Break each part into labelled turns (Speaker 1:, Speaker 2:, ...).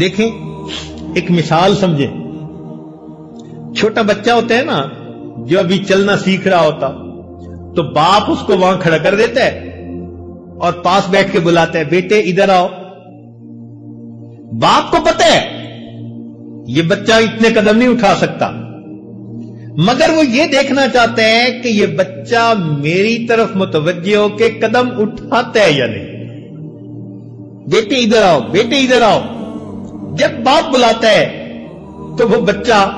Speaker 1: دیکھیں، ایک مثال سمجھیں۔ چھوٹا بچہ ہوتا ہے نا، جو ابھی چلنا سیکھ رہا ہوتا، تو باپ اس کو وہاں کھڑا کر دیتا ہے اور پاس بیٹھ کے بلاتا ہے، بیٹے، ادھر آؤ۔ باپ کو پتہ ہے، یہ بچہ اتنے قدم نہیں اٹھا سکتا۔ مگر وہ یہ دیکھنا چاہتے ہیں کہ یہ بچہ میری طرف متوجہ ہو کے قدم اٹھاتا ہے یا نہیں۔ بیٹے ادھر آؤ، بیٹے ادھر آؤ۔ جب باپ بلاتا ہے تو وہ بچہ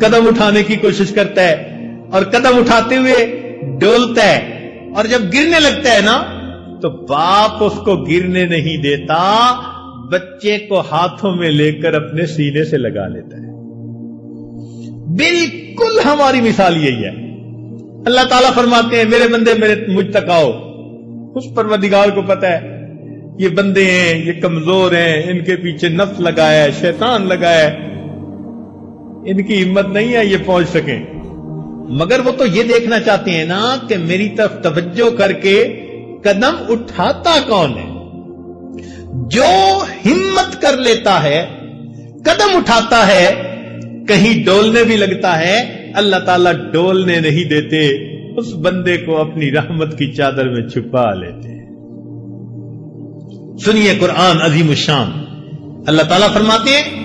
Speaker 1: قدم اٹھانے کی کوشش کرتا ہے اور قدم اٹھاتے ہوئے ڈولتا ہے۔ اور جب گرنے لگتا ہے نا، تو باپ اس کو گرنے نہیں دیتا، بچے کو ہاتھوں میں لے کر اپنے سینے سے لگا لیتا ہے۔ بالکل ہماری مثال یہی ہے۔ اللہ تعالیٰ فرماتے ہیں، میرے بندے، میرے مجھ تک آؤ۔ اس پروردگار کو پتا ہے، یہ بندے ہیں، یہ کمزور ہیں، ان کے پیچھے نفس لگایا ہے، شیطان لگایا ہے۔ ان کی ہمت نہیں ہے یہ پہنچ سکیں۔ مگر وہ تو یہ دیکھنا چاہتے ہیں نا کہ میری طرف توجہ کر کے قدم اٹھاتا کون ہے۔ جو ہمت کر لیتا ہے، قدم اٹھاتا ہے کہیں ڈولنے بھی لگتا ہے، اللہ تعالیٰ ڈولنے نہیں دیتے، اس بندے کو اپنی رحمت کی چادر میں چھپا لیتے سنیے قرآن عظیم الشان۔ اللہ تعالیٰ فرماتے ہیں،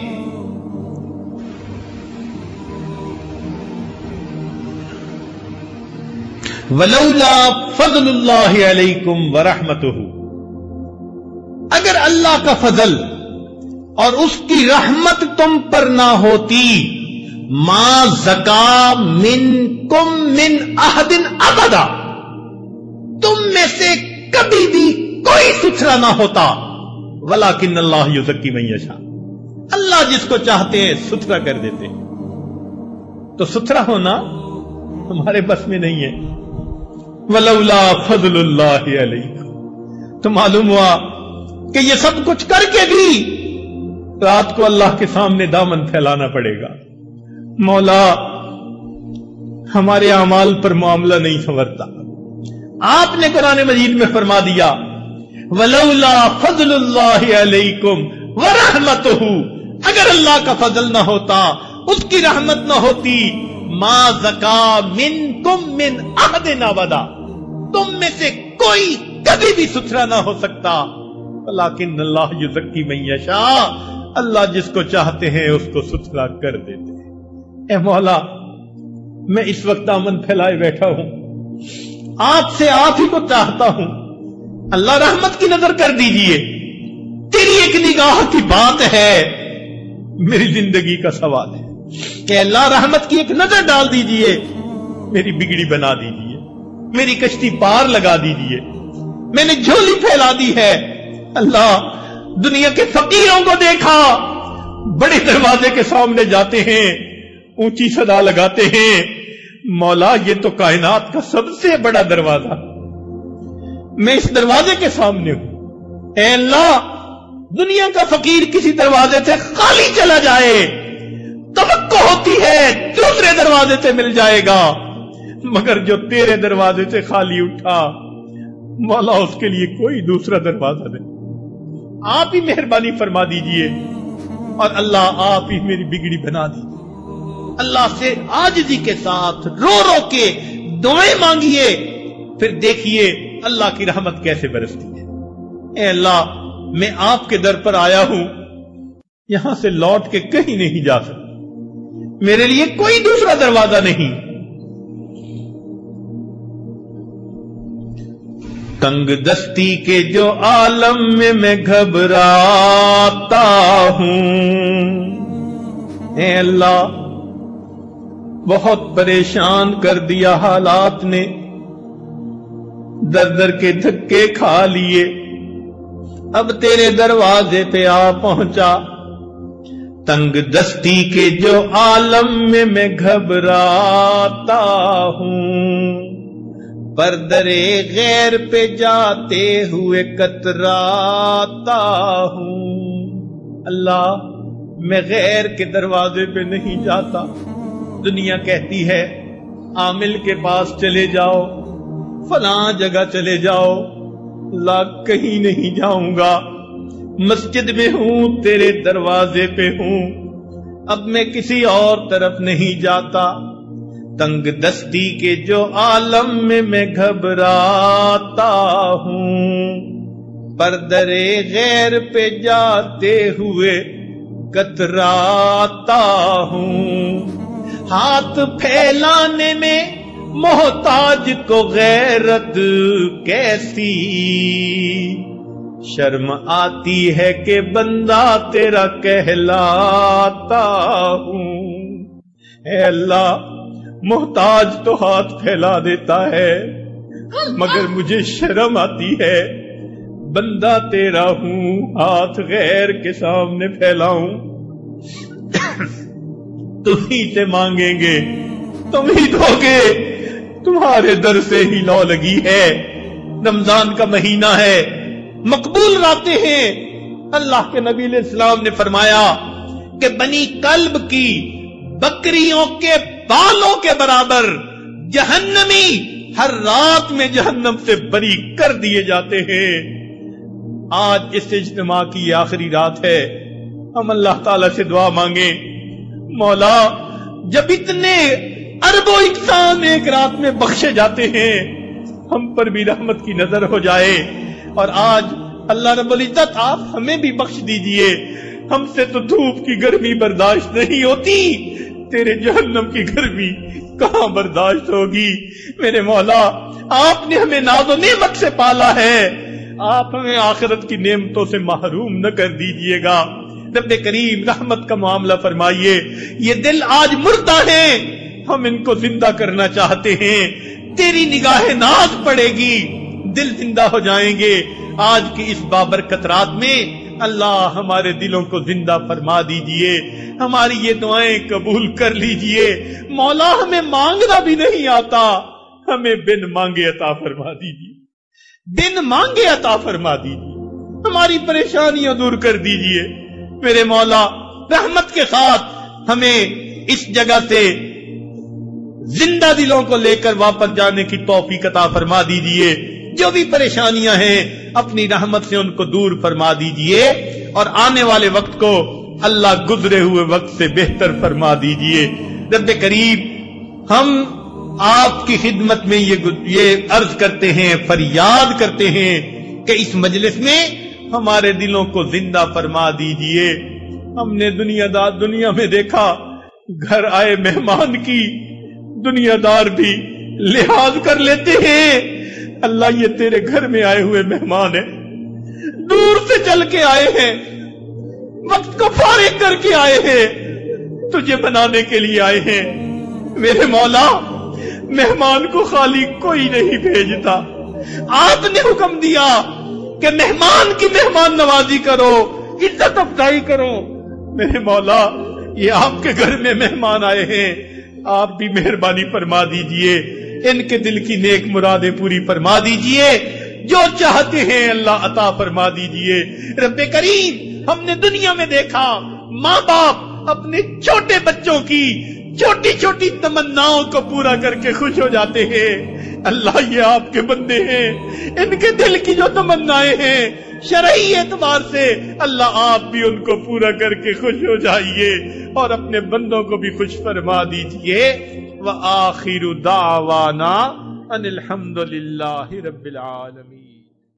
Speaker 1: ولولا فضل اللہ علیکم ورحمتہ اگر اللہ کا فضل اور اس کی رحمت تم پر نہ ہوتی۔ ماں زکا من کم من احدن ابدا تم میں سے کبھی بھی کوئی ستھرا نہ ہوتا۔ ولا کن اللہ یوزکی میشا اللہ جس کو چاہتے ہیں ستھرا کر دیتے۔ تو ستھرا ہونا تمہارے بس میں نہیں ہے۔ ولولا فضل اللہ علیہ تو معلوم ہوا کہ یہ سب کچھ کر کے بھی رات کو اللہ کے سامنے دامن پھیلانا پڑے گا۔ مولا، ہمارے اعمال پر معاملہ نہیں سنورتا۔ آپ نے قرآن مجید میں فرما دیا، ولولا فضل اللہ علیکم ورحمت اگر اللہ کا فضل نہ ہوتا، اس کی رحمت نہ ہوتی، ما زکا من کم من عہد نہ بدا تم میں سے کوئی کبھی بھی ستھرا نہ ہو سکتا۔ لیکن اللہ یزکی میشا اللہ جس کو چاہتے ہیں اس کو ستھرا کر دیتے ہیں۔ اے مولا، میں اس وقت امن پھیلائے بیٹھا ہوں۔ آپ سے آپ ہی کو چاہتا ہوں۔ اللہ رحمت کی نظر کر دیجیے۔ تیری ایک نگاہ کی بات ہے۔ میری زندگی کا سوال ہے۔ کہ اللہ رحمت کی ایک نظر ڈال دیجیے۔ میری بگڑی بنا دیجیے۔ میری کشتی پار لگا دیجیے۔ میں نے جھولی پھیلا دی ہے۔ اللہ دنیا کے فقیروں کو دیکھا۔ بڑے دروازے کے سامنے جاتے ہیں، اونچی صدا لگاتے ہیں۔ مولا، یہ تو کائنات کا سب سے بڑا دروازہ۔ میں اس دروازے کے سامنے ہوں۔ اے اللہ، دنیا کا فقیر کسی دروازے سے خالی چلا جائے۔ توقع ہوتی ہے دوسرے دروازے سے مل جائے گا۔ مگر جو تیرے دروازے سے خالی اٹھا، مولا، اس کے لیے کوئی دوسرا دروازہ نہیں۔ آپ ہی مہربانی فرما دیجیے اور اللہ آپ ہی میری بگڑی بنا دیجیے اللہ سے آجزی کے ساتھ رو رو کے دعائیں مانگیے۔ پھر دیکھیے اللہ کی رحمت کیسے برستی ہے۔ اے اللہ، میں آپ کے در پر آیا ہوں۔ یہاں سے لوٹ کے کہیں نہیں جا سکتا۔ میرے لیے کوئی دوسرا دروازہ نہیں۔ تنگ دستی کے جو عالم میں میں گھبراتا ہوں۔ اے اللہ، بہت پریشان کر دیا حالات نے۔ در در کے دھکے کھا لیے۔ اب تیرے دروازے پہ آ پہنچا۔ تنگ دستی کے جو عالم میں میں گھبراتا ہوں۔ پردرے غیر پہ جاتے ہوئے کتراتا ہوں۔ اللہ میں غیر کے دروازے پہ نہیں جاتا۔ دنیا کہتی ہے، عامل کے پاس چلے جاؤ، فلاں جگہ چلے جاؤ۔ لا کہیں نہیں جاؤں گا۔ مسجد میں ہوں، تیرے دروازے پہ ہوں۔ اب میں کسی اور طرف نہیں جاتا۔ تنگ دستی کے جو عالم میں میں گھبراتا ہوں۔ پردرے غیر پہ جاتے ہوئے کتراتا ہوں۔ ہاتھ پھیلانے میں محتاج کو غیرت کیسی؟ شرم آتی ہے کہ بندہ تیرا کہلاتا ہوں۔ اے اللہ محتاج تو ہاتھ پھیلا دیتا ہے، مگر مجھے شرم آتی ہے۔ بندہ تیرا ہوں، ہاتھ غیر کے سامنے پھیلاؤں۔ تم ہی سے مانگیں گے، تم ہی دو گے۔ تمہارے در سے ہی لو لگی ہے۔ رمضان کا مہینہ ہے۔ مقبول راتے ہیں۔ اللہ کے نبی علیہ السلام نے فرمایا کہ بنی کلب کی بکریوں کے بالوں کے برابر جہنمی ہر رات میں جہنم سے بری کر دیے جاتے ہیں۔ آج اس اجتماع کی آخری رات ہے۔ ہم اللہ تعالی سے دعا مانگیں۔ مولا، جب اتنے اربوں انسان ایک رات میں بخشے جاتے ہیں، ہم پر بھی رحمت کی نظر ہو جائے۔ اور آج اللہ رب العزت، آپ ہمیں بھی بخش دیجیے۔ ہم سے تو دھوپ کی گرمی برداشت نہیں ہوتی۔ تیرے جہنم کی گرمی کہاں برداشت ہوگی؟ میرے مولا، آپ نے ہمیں ناز و نعمت سے پالا ہے۔ آپ ہمیں آخرت کی نعمتوں سے محروم نہ کر دیجیے گا۔ رب کریم رحمت کا معاملہ فرمائیے۔ یہ دل آج مردہ ہے۔ ہم ان کو زندہ کرنا چاہتے ہیں۔ تیری نگاہ ناز پڑے گی۔ دل زندہ ہو جائیں گے۔ آج کی اس بابرکت رات میں اللہ ہمارے دلوں کو زندہ فرما دیجیے۔ ہماری یہ دعائیں قبول کر لیجیے۔ مولا ہمیں مانگنا بھی نہیں آتا۔ ہمیں بن مانگے عطا فرما دیجیے۔ بن مانگے عطا فرما دیجیے۔ ہماری پریشانیاں دور کر دیجیے۔ میرے مولا، رحمت کے ساتھ ہمیں اس جگہ سے زندہ دلوں کو لے کر واپس جانے کی توفیق عطا فرما دیجیے۔ جو بھی پریشانیاں ہیں، اپنی رحمت سے ان کو دور فرما دیجیے اور آنے والے وقت کو اللہ گزرے ہوئے وقت سے بہتر فرما دیجیے۔ رب قریب ہم آپ کی خدمت میں یہ یہ عرض کرتے ہیں، فریاد کرتے ہیں کہ اس مجلس میں ہمارے دلوں کو زندہ فرما دیجیے۔ ہم نے دنیا دار دنیا میں دیکھا، گھر آئے مہمان کی دنیا دار بھی لحاظ کر لیتے ہیں۔ اللہ یہ تیرے گھر میں آئے ہوئے مہمان ہیں۔ دور سے چل کے آئے ہیں۔ وقت کو فارغ کر کے آئے ہیں۔ تجھے بنانے کے لیے آئے ہیں۔ میرے مولا، مہمان کو خالی کوئی نہیں بھیجتا۔ آپ نے حکم دیا کہ مہمان کی مہمان نوازی کرو، عزت افزائی کرو۔ میرے مولا، یہ آپ کے گھر میں مہمان آئے ہیں۔ آپ بھی مہربانی فرما دیجیے۔ ان کے دل کی نیک مرادیں پوری فرما دیجیے۔ جو چاہتے ہیں اللہ عطا فرما دیجیے۔ رب کریم، ہم نے دنیا میں دیکھا ماں باپ اپنے چھوٹے بچوں کی چھوٹی چھوٹی تمناؤں کو پورا کر کے خوش ہو جاتے ہیں۔ اللہ یہ آپ کے بندے ہیں۔ ان کے دل کی جو تمنائیں ہیں، شرعی اعتبار سے اللہ آپ بھی ان کو پورا کر کے خوش ہو جائیے اور اپنے بندوں کو بھی خوش فرما دیجیے۔ وآخر دعوانا ان الحمد للہ رب العالمین